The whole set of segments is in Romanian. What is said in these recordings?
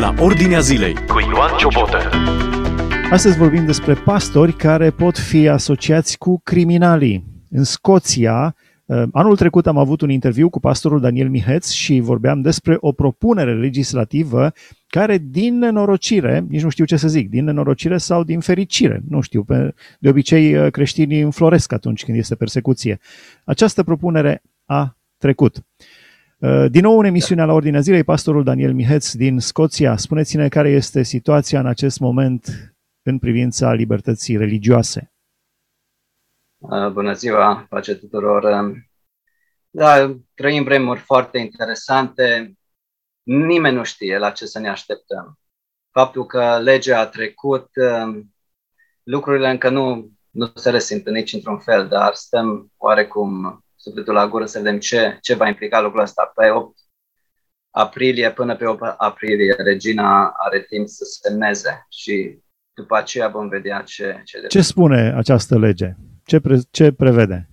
la Ordinea Zilei cu Ioan Ciobotă. Astăzi vorbim despre pastori care pot fi asociați cu criminalii. În Scoția, uh, anul trecut am avut un interviu cu pastorul Daniel Miheț și vorbeam despre o propunere legislativă care, din nenorocire, nici nu știu ce să zic, din nenorocire sau din fericire, nu știu, de obicei uh, creștinii înfloresc atunci când este persecuție. Această propunere a trecut. Uh, din nou în emisiunea la Ordinea Zilei, pastorul Daniel Miheț din Scoția. Spuneți-ne care este situația în acest moment în privința libertății religioase. Uh, bună ziua, pace tuturor! Da, trăim vremuri foarte interesante. Nimeni nu știe la ce să ne așteptăm. Faptul că legea a trecut, um, lucrurile încă nu, nu se resimt nici într-un fel, dar stăm oarecum sufletul la gură să vedem ce, ce va implica lucrul ăsta. Pe 8 aprilie, până pe 8 aprilie, regina are timp să semneze și după aceea vom vedea ce... Ce, ce spune această lege? Ce, pre, ce prevede?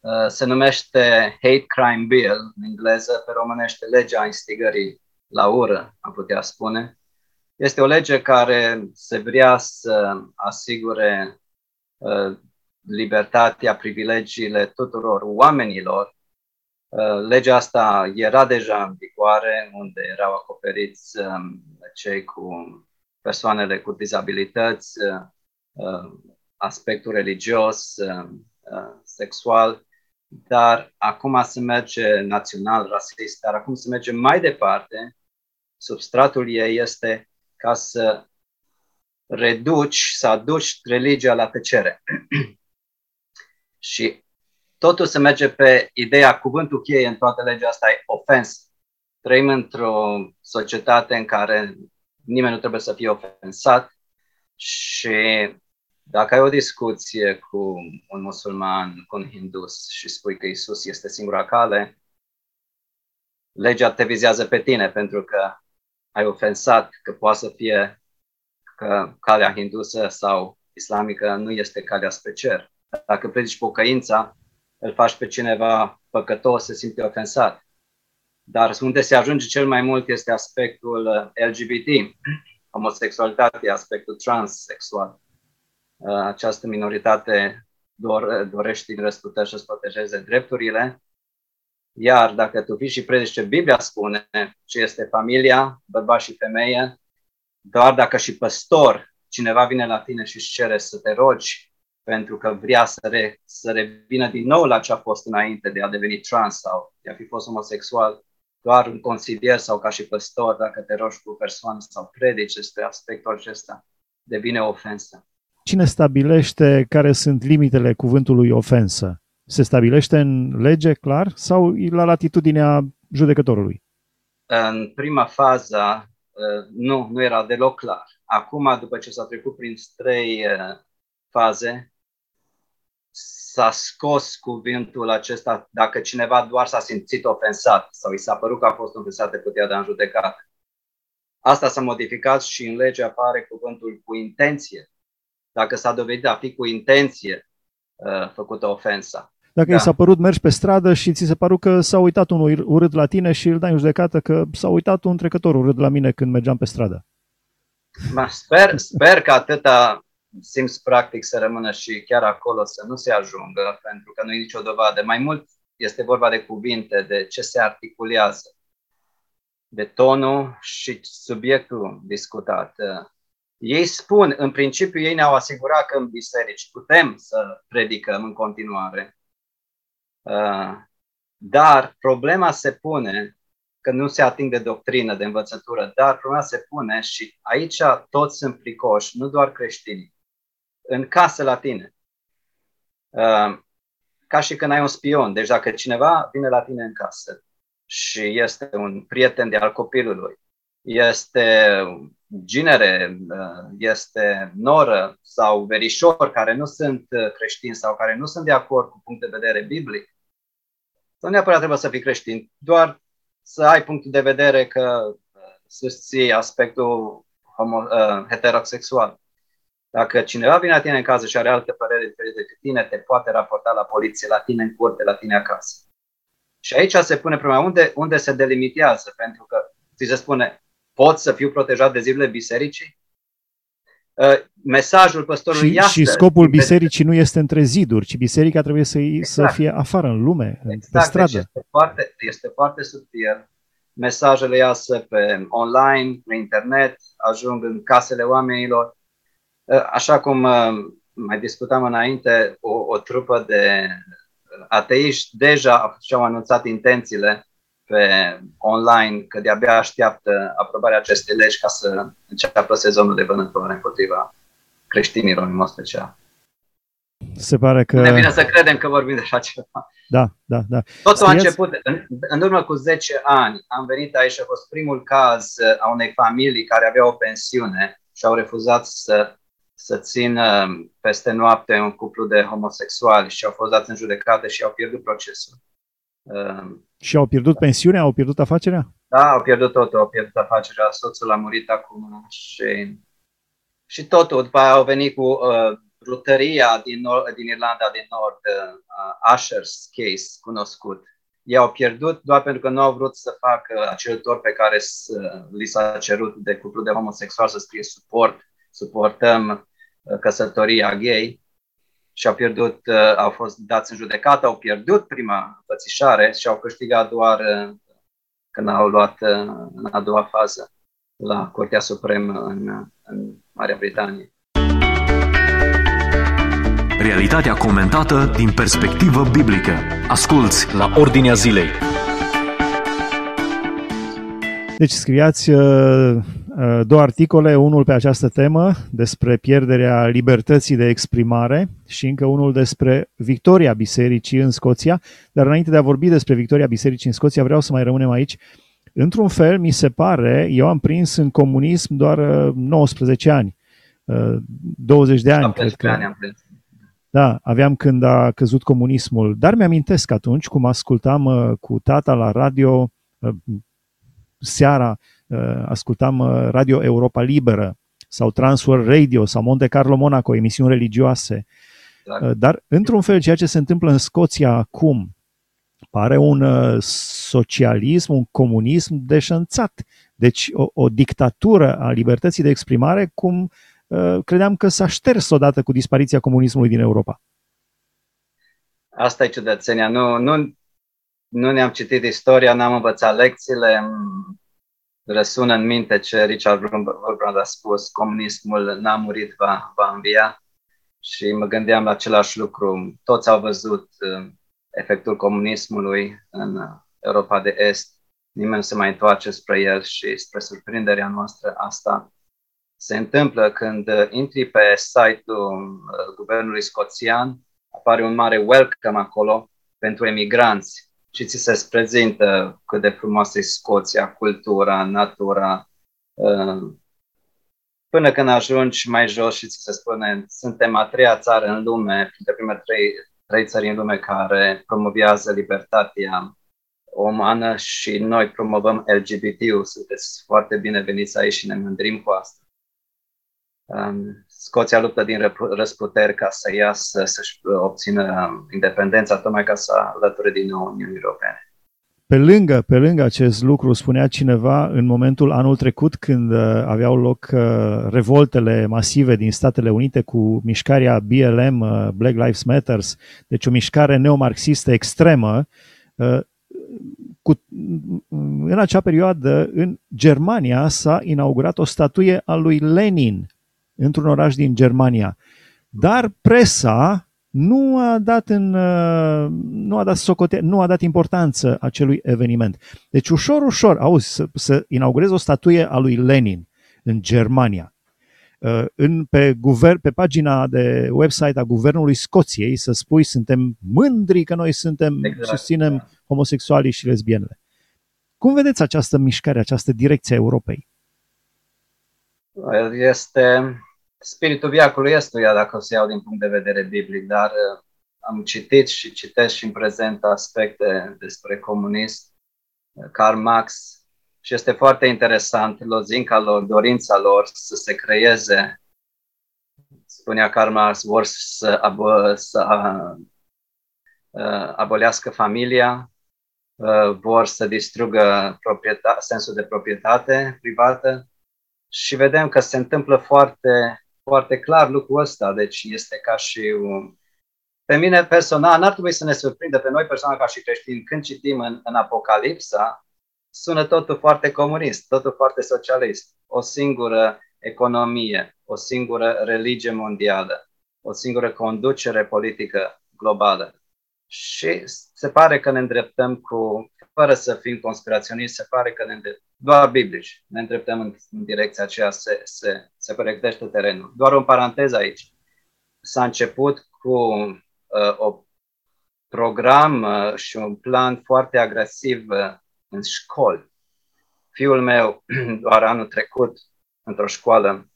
Uh, se numește Hate Crime Bill în engleză, pe românește legea instigării la ură, am putea spune. Este o lege care se vrea să asigure uh, libertatea, privilegiile tuturor oamenilor. Uh, legea asta era deja în vigoare, unde erau acoperiți um, cei cu persoanele cu dizabilități, uh, uh, aspectul religios, sexual, dar acum se merge național, rasist, dar acum se merge mai departe. Substratul ei este ca să reduci, să aduci religia la tăcere. Și totul se merge pe ideea, cuvântul cheie în toată legea asta e ofensă. Trăim într-o societate în care nimeni nu trebuie să fie ofensat și dacă ai o discuție cu un musulman, cu un hindus și spui că Isus este singura cale, legea te vizează pe tine pentru că ai ofensat că poate să fie că calea hindusă sau islamică nu este calea spre cer. Dacă predici pocăința, îl faci pe cineva păcătos, se simte ofensat. Dar unde se ajunge cel mai mult este aspectul uh, LGBT, homosexualitate, aspectul transsexual. Uh, această minoritate dorește din răsputeri să-și protejeze drepturile. Iar dacă tu vii și predici ce Biblia spune, ce este familia, bărbat și femeie, doar dacă și păstor, cineva vine la tine și își cere să te rogi pentru că vrea să, re, să revină din nou la ce a fost înainte de a deveni trans sau de a fi fost homosexual, doar un consilier sau ca și păstor, dacă te rogi cu o persoană sau predici despre aspectul acesta, devine ofensă. Cine stabilește care sunt limitele cuvântului ofensă? Se stabilește în lege clar sau la latitudinea judecătorului? În prima fază uh, nu, nu era deloc clar. Acum, după ce s-a trecut prin trei uh, faze, s-a scos cuvântul acesta dacă cineva doar s-a simțit ofensat sau i s-a părut că a fost ofensat, te putea da în judecată. Asta s-a modificat și în lege apare cuvântul cu intenție. Dacă s-a dovedit a fi cu intenție uh, făcută ofensa. Dacă da. i s-a părut mergi pe stradă și ți se părut că s-a uitat unul urât la tine și îl dai în judecată că s-a uitat un trecător urât la mine când mergeam pe stradă. Ma, sper, sper că atâta simț practic să rămână și chiar acolo să nu se ajungă, pentru că nu e nicio dovadă. Mai mult este vorba de cuvinte, de ce se articulează, de tonul și subiectul discutat. Ei spun, în principiu, ei ne-au asigurat că în biserici putem să predicăm în continuare, dar problema se pune că nu se ating de doctrină, de învățătură, dar problema se pune și aici toți sunt pricoși, nu doar creștinii în casă la tine. Uh, ca și când ai un spion. Deci dacă cineva vine la tine în casă și este un prieten de al copilului, este ginere, uh, este noră sau verișor care nu sunt uh, creștini sau care nu sunt de acord cu punct de vedere biblic, nu neapărat trebuie să fii creștin, doar să ai punctul de vedere că susții aspectul homo, uh, heterosexual. Dacă cineva vine la tine în casă și are alte păreri diferite decât tine, te poate raporta la poliție, la tine în curte, la tine acasă. Și aici se pune problema unde, unde se delimitează, pentru că ți se spune pot să fiu protejat de zilele bisericii? Uh, mesajul păstorului Și, Iastă, și scopul bisericii nu este între ziduri, ci biserica trebuie să, exact. să fie afară, în lume, exact, pe stradă. Deci este, foarte, este foarte subtil. Mesajele iasă pe online, pe internet, ajung în casele oamenilor. Uh, așa cum uh, mai discutam înainte, o, o trupă de ateiști deja și-au anunțat intențiile pe online că de-abia așteaptă aprobarea acestei legi ca să înceapă sezonul de vânătoare împotriva creștinilor în mod special. Se pare că... Ne vine să credem că vorbim de așa ceva. Da, da, da. Totul a început în, în urmă cu 10 ani. Am venit aici și a fost primul caz a unei familii care avea o pensiune și au refuzat să, să țină peste noapte un cuplu de homosexuali și au fost dați în judecată și au pierdut procesul. Și au pierdut pensiunea, au pierdut afacerea? Da, au pierdut totul, au pierdut afacerea, soțul a murit acum și, și totul. După aia au venit cu uh, brutăria din, nord, din Irlanda din Nord, uh, Asher's case cunoscut. Ei au pierdut doar pentru că nu au vrut să facă acel tor pe care s- li s-a cerut de cuplu de homosexual să scrie suport, suportăm uh, căsătoria gay și au pierdut, uh, au fost dați în judecată, au pierdut prima pățișare și au câștigat doar uh, când au luat uh, în a doua fază la Curtea Supremă în, în Marea Britanie. Realitatea comentată din perspectivă biblică. Asculți la Ordinea Zilei. Deci scriați uh, uh, două articole, unul pe această temă despre pierderea libertății de exprimare și încă unul despre victoria bisericii în Scoția. Dar înainte de a vorbi despre victoria bisericii în Scoția, vreau să mai rămânem aici. Într-un fel, mi se pare, eu am prins în comunism doar 19 uh, ani, 20 de ani, cred că. Ani am prins. Da, aveam când a căzut comunismul, dar mi-amintesc atunci cum ascultam uh, cu tata la radio uh, seara, uh, ascultam uh, Radio Europa Liberă sau Transworld Radio sau Monte Carlo Monaco, emisiuni religioase. Exact. Uh, dar, într-un fel, ceea ce se întâmplă în Scoția acum pare un uh, socialism, un comunism deșanțat. Deci o, o dictatură a libertății de exprimare cum uh, credeam că s-a șters odată cu dispariția comunismului din Europa. Asta e ciudățenia. Nu, nu, nu ne-am citit istoria, n-am învățat lecțiile. Îmi Răsună în minte ce Richard Wurmbrand a spus, comunismul n-a murit, va, va învia. Și mă gândeam la același lucru. Toți au văzut uh, efectul comunismului în Europa de Est. Nimeni nu se mai întoarce spre el și spre surprinderea noastră asta se întâmplă când uh, intri pe site-ul uh, guvernului scoțian, apare un mare welcome acolo pentru emigranți și ți se prezintă cât de frumoasă e Scoția, cultura, natura, uh, până când ajungi mai jos și ți se spune suntem a treia țară în lume, printre primele trei, trei țări în lume care promovează libertatea umană și noi promovăm LGBT-ul. Sunteți foarte bineveniți aici și ne mândrim cu asta. Um, Scoția luptă din răsputeri ca să iasă, să-și obțină independența, tocmai ca să alăture din nou Uniunii Europene. Pe lângă, pe lângă acest lucru, spunea cineva în momentul anul trecut când uh, aveau loc uh, revoltele masive din Statele Unite cu mișcarea BLM, uh, Black Lives Matters, deci o mișcare neomarxistă extremă, cu, în acea perioadă, în Germania s-a inaugurat o statuie a lui Lenin într-un oraș din Germania. Dar presa nu a dat, în, nu a dat, socote, nu a dat importanță acelui eveniment. Deci ușor, ușor, auzi, să, să inaugurezi o statuie a lui Lenin în Germania. În, pe, guvern, pe pagina de website a Guvernului Scoției să spui suntem mândri că noi suntem, exact, susținem da. homosexualii și lesbienele. Cum vedeți această mișcare, această direcție a Europei? Este spiritul viacului ăstuia, dacă o să iau din punct de vedere biblic, dar uh, am citit și citesc și în prezent aspecte despre comunism, uh, Karl Marx, și este foarte interesant lozinca lor, dorința lor să se creeze, spunea Karl Marx, vor să, abo- să uh, abolească familia, uh, vor să distrugă proprieta- sensul de proprietate privată și vedem că se întâmplă foarte, foarte clar lucrul ăsta. Deci este ca și un... Pe mine personal, n-ar trebui să ne surprindă pe noi personal ca și creștini când citim în, în Apocalipsa, sună totul foarte comunist, totul foarte socialist. O singură economie, o singură religie mondială, o singură conducere politică globală. Și se pare că ne îndreptăm cu, fără să fim conspiraționiști, se pare că ne îndreptăm, doar biblici, ne îndreptăm în, în direcția aceea, se, se, se corectește terenul. Doar o paranteză aici. S-a început cu uh, o program uh, și un plan foarte agresiv uh, în școli. Fiul meu, doar anul trecut, într-o școală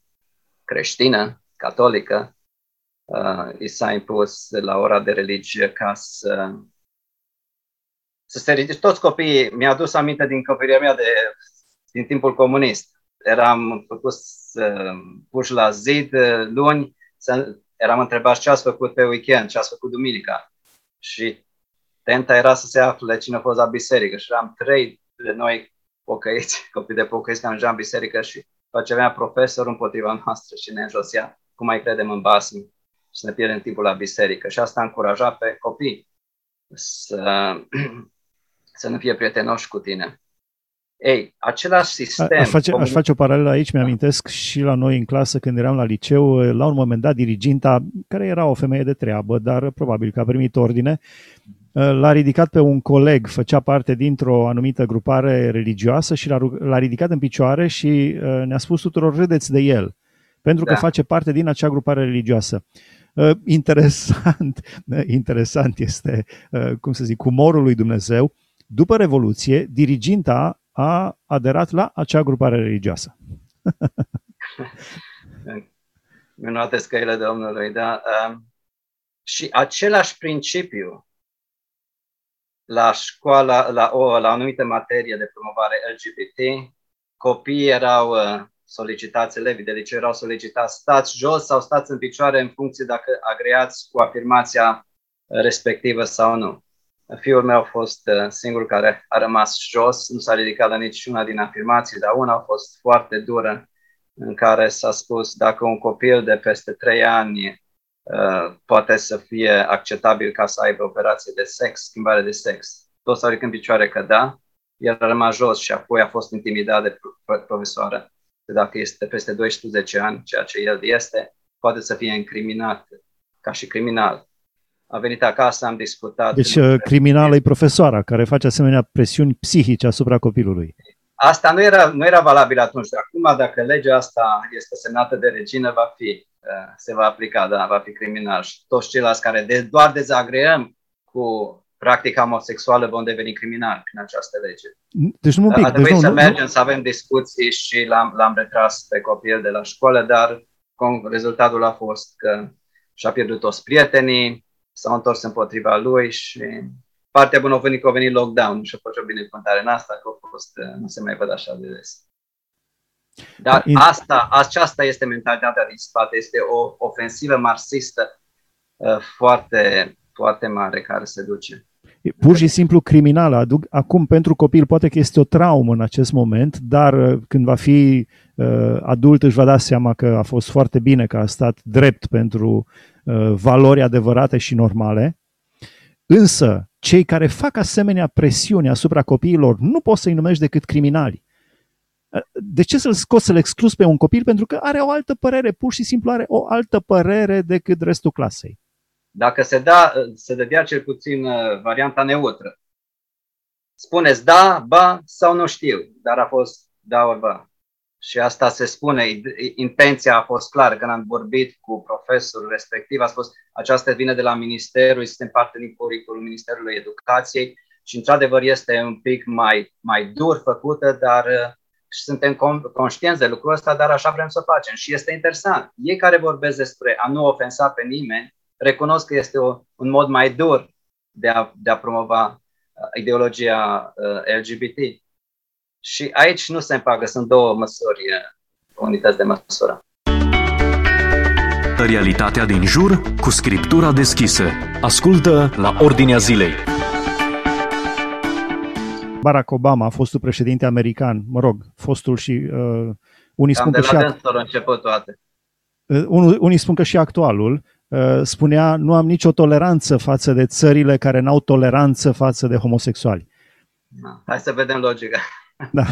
creștină, catolică, uh, i s-a impus la ora de religie ca să, să se ridice. Toți copiii, mi-a adus aminte din copilăria mea de, din timpul comunist. Eram făcut uh, puși la zid uh, luni, să, eram întrebat ce ați făcut pe weekend, ce ați făcut duminica. Și tenta era să se afle cine a fost la biserică și eram trei de noi pocăiți, copii de pocăiți, care mergeam în biserică și face avea profesor împotriva noastră și ne înjosea cum mai credem în basmi și ne pierdem timpul la biserică. Și asta încuraja pe copii să, să nu fie prietenoși cu tine. Ei, același sistem... Aș face, aș face o paralelă aici, mi-amintesc și la noi în clasă când eram la liceu, la un moment dat diriginta, care era o femeie de treabă, dar probabil că a primit ordine, l-a ridicat pe un coleg, făcea parte dintr-o anumită grupare religioasă și l-a, l-a ridicat în picioare și uh, ne-a spus tuturor râdeți de el, pentru da. că face parte din acea grupare religioasă. Uh, interesant, interesant este, uh, cum să zic, umorul lui Dumnezeu. După Revoluție, diriginta a aderat la acea grupare religioasă. Minunate scăile Domnului, da. Și același principiu la școala, la o, la o anumită materie de promovare LGBT, copiii erau uh, solicitați, elevii de liceu erau solicitați stați jos sau stați în picioare în funcție dacă agreați cu afirmația respectivă sau nu. Fiul meu a fost uh, singurul care a rămas jos, nu s-a ridicat la niciuna din afirmații, dar una a fost foarte dură, în care s-a spus dacă un copil de peste 3 ani Uh, poate să fie acceptabil ca să aibă operație de sex, schimbare de sex. Toți s-au ridicat în picioare că da, el a rămas jos și apoi a fost intimidat de profesoară că dacă este peste 12 ani, ceea ce el este, poate să fie incriminat ca și criminal. A venit acasă, am discutat. Deci uh, criminală e profesoara care face asemenea presiuni psihice asupra copilului. Asta nu era, nu era valabil atunci. Acum, dacă legea asta este semnată de regină, va fi Eh, se va aplica, da, va fi criminal. Și toți ceilalți care de, doar dezagreăm cu practica homosexuală vom deveni criminali prin această lege. Deci nu un pic. A deci nu, să nu, mergem, să avem discuții și l-am, l-am retras pe copil de la școală, dar rezultatul a fost că și-a pierdut toți prietenii, s-au întors împotriva lui și partea bună a venit că a venit lockdown și a fost o binecuvântare în asta, că a fost, nu se mai văd așa de des. Dar asta, aceasta este mentalitatea din spate, este o ofensivă marxistă uh, foarte, foarte mare care se duce. E pur și simplu criminală. Acum, pentru copil, poate că este o traumă în acest moment, dar uh, când va fi uh, adult își va da seama că a fost foarte bine că a stat drept pentru uh, valori adevărate și normale. Însă, cei care fac asemenea presiuni asupra copiilor nu poți să-i numești decât criminali de ce să-l scoți, să-l exclus pe un copil? Pentru că are o altă părere, pur și simplu are o altă părere decât restul clasei. Dacă se, da, se dădea cel puțin uh, varianta neutră, spuneți da, ba sau nu știu, dar a fost da ori ba. Și asta se spune, intenția a fost clară. Când am vorbit cu profesorul respectiv, a spus aceasta vine de la Ministerul, este parte din curriculul Ministerului Educației și într-adevăr este un pic mai, mai dur făcută, dar uh, și suntem conștienți de lucrul ăsta, dar așa vrem să facem. Și este interesant. Ei care vorbesc despre a nu ofensa pe nimeni, recunosc că este o, un mod mai dur de a, de a promova uh, ideologia uh, LGBT. Și aici nu se împagă, sunt două măsuri, uh, unități de măsură. Realitatea din jur cu scriptura deschisă. Ascultă la Ordinea Zilei. Barack Obama, fostul președinte american, mă rog, fostul și uh, unii Cam spun de că la și dânsul au început toate. uh, unul- unii spun că și actualul uh, spunea nu am nicio toleranță față de țările care n-au toleranță față de homosexuali. Da. Hai să vedem logica. Da.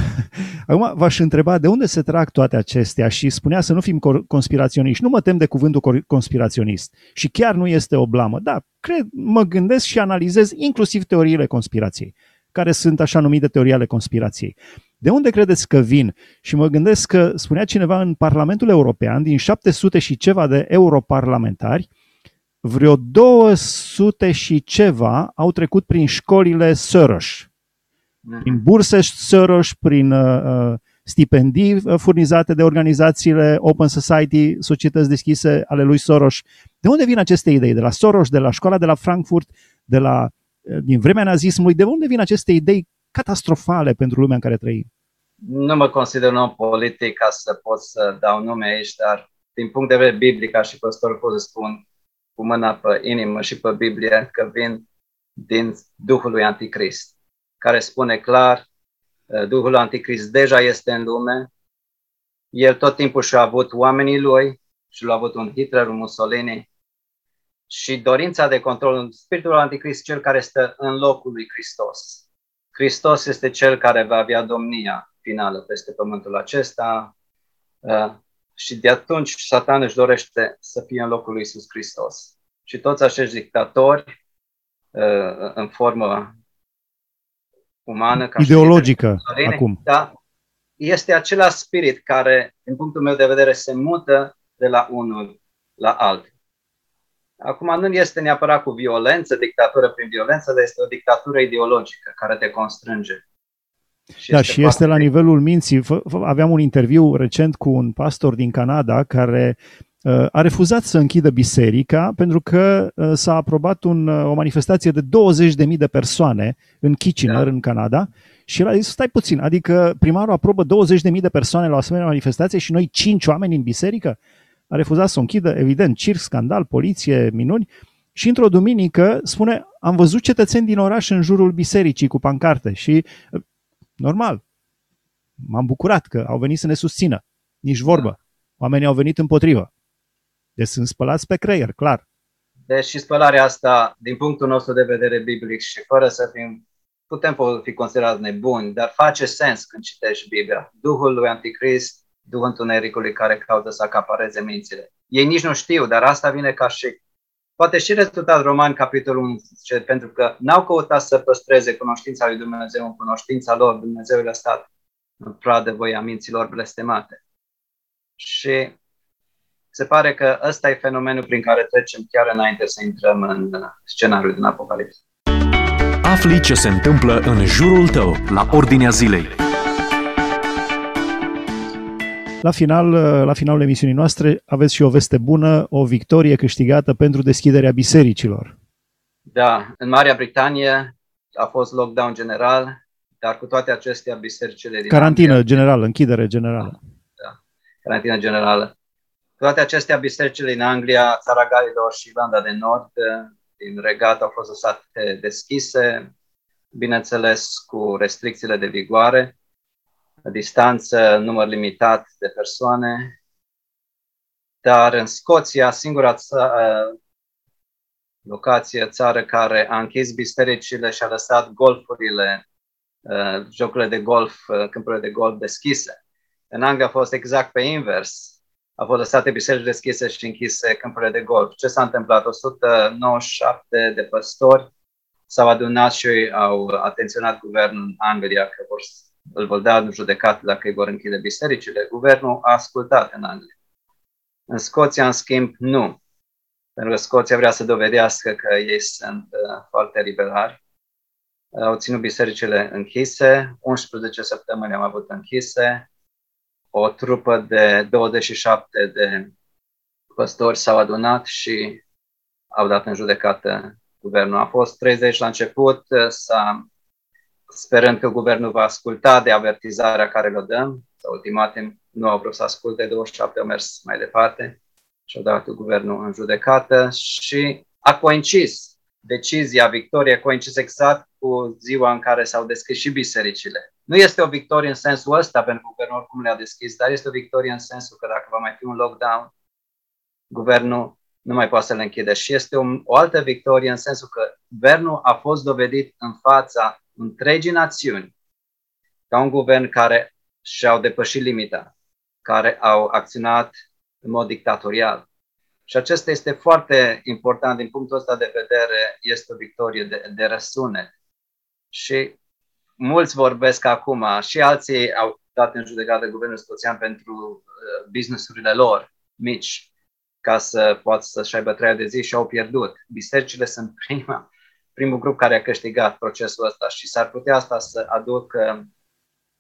Acum v-aș întreba de unde se trag toate acestea și spunea să nu fim cor- conspiraționiști. Nu mă tem de cuvântul cor- conspiraționist și chiar nu este o blamă. Da, cred, mă gândesc și analizez inclusiv teoriile conspirației, care sunt așa numite teorii ale conspirației. De unde credeți că vin? Și mă gândesc că spunea cineva în Parlamentul European, din 700 și ceva de europarlamentari, vreo 200 și ceva au trecut prin școlile Soros, prin burse Soros, prin uh, uh, stipendii uh, furnizate de organizațiile Open Society, societăți deschise ale lui Soros. De unde vin aceste idei? De la Soros, de la școala de la Frankfurt, de la, uh, din vremea nazismului? De unde vin aceste idei catastrofale pentru lumea în care trăim? Nu mă consider un om politic ca să pot să dau nume aici, dar din punct de vedere biblic, ca și păstor, pot să spun cu mâna pe inimă și pe Biblie că vin din Duhul lui Anticrist, care spune clar, uh, Duhul Anticrist deja este în lume, el tot timpul și-a avut oamenii lui și l-a avut un Hitler, un Mussolini și dorința de control, spiritul Anticrist, cel care stă în locul lui Hristos. Hristos este cel care va avea domnia finală peste pământul acesta uh, și de atunci Satan își dorește să fie în locul lui Isus Hristos. Și toți acești dictatori uh, în formă umană, ca și Ideologică Mussolini, acum. Da, este același spirit care, din punctul meu de vedere, se mută de la unul la altul. Acum nu este neapărat cu violență, dictatură prin violență, dar este o dictatură ideologică care te constrânge. Da, și este la foarte- nivelul minții. F- f- Aveam un interviu recent cu un pastor din Canada care uh, a refuzat să închidă biserica pentru că uh, s-a aprobat un, uh, o manifestație de 20.000 de persoane în Kitchener, Da. în Canada, și el a zis, stai puțin, adică primarul aprobă 20.000 de persoane la o asemenea manifestație și noi 5 oameni în biserică? A refuzat să o închidă, evident, circ, scandal, poliție, minuni. Și într-o duminică spune, am văzut cetățeni din oraș în jurul bisericii cu pancarte și uh, normal. M-am bucurat că au venit să ne susțină. Nici vorbă. Oamenii au venit împotrivă. Deci sunt spălați pe creier, clar. Deci și spălarea asta, din punctul nostru de vedere biblic și fără să fim, putem fi considerați nebuni, dar face sens când citești Biblia. Duhul lui Anticrist, Duhul Întunericului care caută să acapareze mințile. Ei nici nu știu, dar asta vine ca și Poate și rezultat Roman, capitolul 1, zice, pentru că n-au căutat să păstreze cunoștința lui Dumnezeu în cunoștința lor, Dumnezeu le-a stat în pradă voia minților blestemate. Și se pare că ăsta e fenomenul prin care trecem chiar înainte să intrăm în scenariul din Apocalipsă. Afli ce se întâmplă în jurul tău, la ordinea zilei. La final, la finalul emisiunii noastre aveți și o veste bună, o victorie câștigată pentru deschiderea bisericilor. Da, în Marea Britanie a fost lockdown general, dar cu toate acestea bisericile din Carantină Anglia, generală, închidere generală. carantină generală. Cu toate acestea, bisericile din Anglia, Țara Galilor și Irlanda de Nord, din regat, au fost lăsate deschise, bineînțeles cu restricțiile de vigoare, distanță, număr limitat de persoane, dar în Scoția, singura ța- locație, țară care a închis bisericile și a lăsat golfurile, uh, jocurile de golf, uh, câmpurile de golf deschise. În Anglia a fost exact pe invers. Au fost lăsate biserici deschise și închise câmpurile de golf. Ce s-a întâmplat? 197 de păstori s-au adunat și au atenționat guvernul în Anglia că vor, îl vor da în judecată dacă îi vor închide bisericile. Guvernul a ascultat în Anglia. În Scoția, în schimb, nu. Pentru că Scoția vrea să dovedească că ei sunt uh, foarte liberali. Au ținut bisericile închise, 11 săptămâni am avut închise, o trupă de 27 de păstori s-au adunat și au dat în judecată guvernul. A fost 30 la început, s-a, sperând că guvernul va asculta de avertizarea care le dăm, sau ultimatem nu au vrut să asculte, 27 au mers mai departe și au dat guvernul în judecată și a coincis decizia, victoria coincid exact cu ziua în care s-au deschis și bisericile. Nu este o victorie în sensul ăsta, pentru că guvernul oricum le-a deschis, dar este o victorie în sensul că dacă va mai fi un lockdown, guvernul nu mai poate să le închide. Și este o, o altă victorie în sensul că guvernul a fost dovedit în fața întregii națiuni ca un guvern care și-au depășit limita, care au acționat în mod dictatorial. Și acesta este foarte important din punctul ăsta de vedere, este o victorie de, de răsunet. Și mulți vorbesc acum, și alții au dat în judecată guvernul scoțian pentru uh, businessurile lor mici, ca să poată să-și aibă treia de zi și au pierdut. Bisericile sunt prima, primul grup care a câștigat procesul ăsta și s-ar putea asta să aducă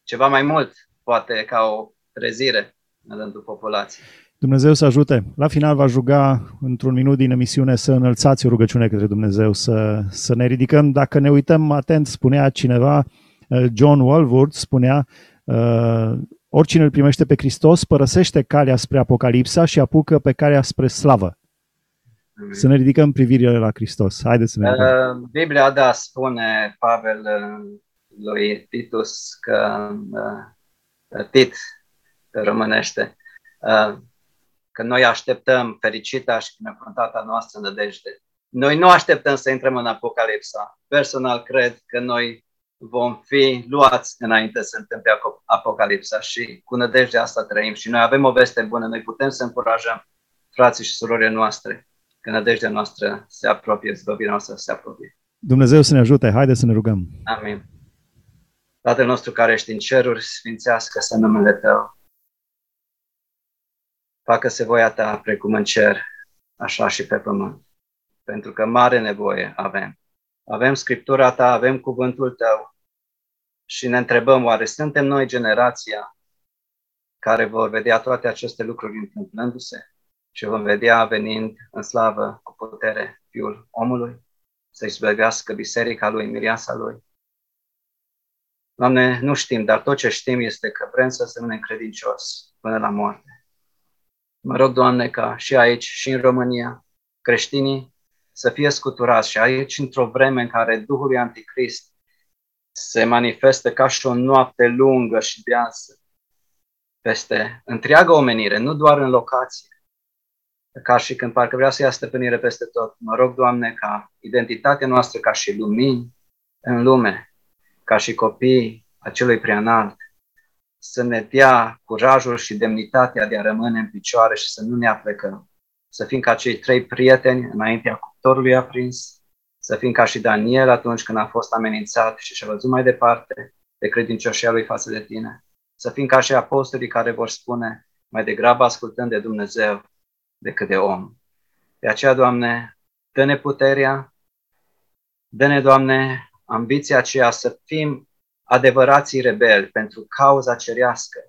ceva mai mult, poate ca o trezire în rândul populației. Dumnezeu să ajute. La final va juga într-un minut din emisiune să înălțați o rugăciune către Dumnezeu, să, să ne ridicăm. Dacă ne uităm atent, spunea cineva, uh, John Walworth spunea, uh, oricine îl primește pe Hristos părăsește calea spre Apocalipsa și apucă pe calea spre slavă. Să ne ridicăm privirile la Hristos. Haideți să ne ridicăm. Uh, Biblia, da, spune Pavel lui Titus că Tit pe românește, că noi așteptăm fericita și binecuvântata noastră nădejde. Noi nu așteptăm să intrăm în Apocalipsa. Personal cred că noi vom fi luați înainte să întâmple Apocalipsa și cu nădejdea asta trăim și noi avem o veste bună, noi putem să încurajăm frații și surorile noastre că nădejdea noastră se apropie, zbăvirea noastră se apropie. Dumnezeu să ne ajute, haide să ne rugăm. Amin. Tatăl nostru care ești în ceruri, sfințească să numele Tău facă-se voia ta precum în cer, așa și pe pământ. Pentru că mare nevoie avem. Avem Scriptura ta, avem cuvântul tău și ne întrebăm, oare suntem noi generația care vor vedea toate aceste lucruri întâmplându-se și vom vedea venind în slavă cu putere Fiul omului, să-i zbăvească biserica lui, miriasa lui. Doamne, nu știm, dar tot ce știm este că vrem să rămânem credincios până la moarte. Mă rog, Doamne, ca și aici, și în România, creștinii să fie scuturați și aici, într-o vreme în care Duhul lui Anticrist se manifestă ca și o noapte lungă și deasă peste întreaga omenire, nu doar în locație, ca și când parcă vrea să ia stăpânire peste tot. Mă rog, Doamne, ca identitatea noastră ca și lumini în lume, ca și copii acelui preanalt, să ne dea curajul și demnitatea de a rămâne în picioare și să nu ne aplecăm. Să fim ca cei trei prieteni înaintea cuptorului aprins, să fim ca și Daniel atunci când a fost amenințat și și-a văzut mai departe de credincioșia lui față de tine. Să fim ca și apostolii care vor spune mai degrabă ascultând de Dumnezeu decât de om. De aceea, Doamne, dă-ne puterea, dă-ne, Doamne, ambiția aceea să fim adevărații rebeli pentru cauza cerească,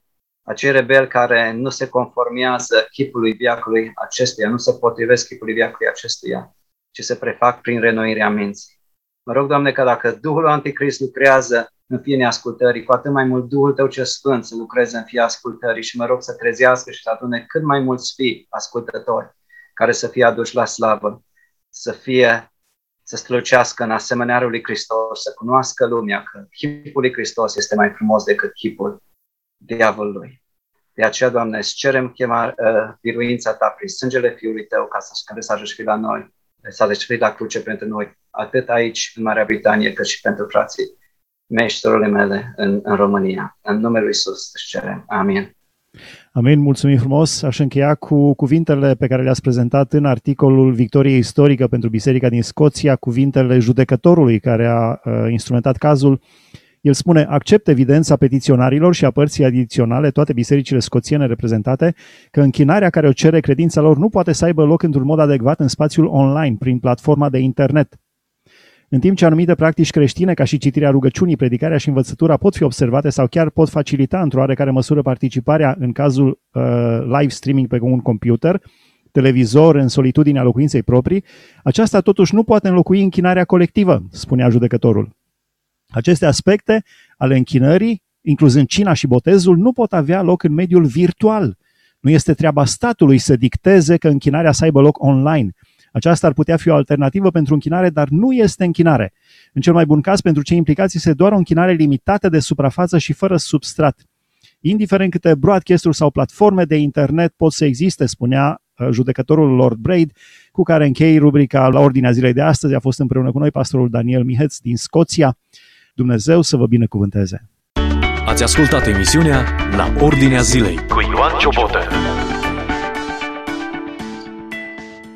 acei rebeli care nu se conformează chipului viacului acestuia, nu se potrivesc chipului viacului acestuia, ci se prefac prin renoirea minții. Mă rog, Doamne, că dacă Duhul Anticrist lucrează în fie neascultării, cu atât mai mult Duhul Tău ce Sfânt să lucreze în fie ascultării și mă rog să trezească și să adune cât mai mulți fii ascultători care să fie aduși la slavă, să fie să strălucească în asemenea lui Hristos, să cunoască lumea că chipul lui Hristos este mai frumos decât chipul diavolului. De aceea, Doamne, îți cerem chema, uh, biruința Ta prin sângele Fiului Tău ca să, care să ajungi la noi, să ajungi la cruce pentru noi, atât aici în Marea Britanie, cât și pentru frații mei și mele în, în România. În numele Lui Iisus îți cerem. Amin. Amin, mulțumim frumos. Aș încheia cu cuvintele pe care le-ați prezentat în articolul Victorie istorică pentru Biserica din Scoția, cuvintele judecătorului care a uh, instrumentat cazul. El spune, accept evidența petiționarilor și a părții adiționale, toate bisericile scoțiene reprezentate, că închinarea care o cere credința lor nu poate să aibă loc într-un mod adecvat în spațiul online, prin platforma de internet. În timp ce anumite practici creștine, ca și citirea rugăciunii, predicarea și învățătura, pot fi observate sau chiar pot facilita într-o oarecare măsură participarea în cazul uh, live streaming pe un computer, televizor în solitudinea locuinței proprii, aceasta totuși nu poate înlocui închinarea colectivă, spunea judecătorul. Aceste aspecte ale închinării, incluzând cina și botezul, nu pot avea loc în mediul virtual. Nu este treaba statului să dicteze că închinarea să aibă loc online – Aceasta ar putea fi o alternativă pentru închinare, dar nu este închinare. În cel mai bun caz, pentru cei implicați, este doar o închinare limitată de suprafață și fără substrat. Indiferent câte broadcast sau platforme de internet pot să existe, spunea uh, judecătorul Lord Braid, cu care închei rubrica la ordinea zilei de astăzi. A fost împreună cu noi pastorul Daniel Miheț din Scoția. Dumnezeu să vă binecuvânteze! Ați ascultat emisiunea La Ordinea Zilei cu Ioan Ciobotă.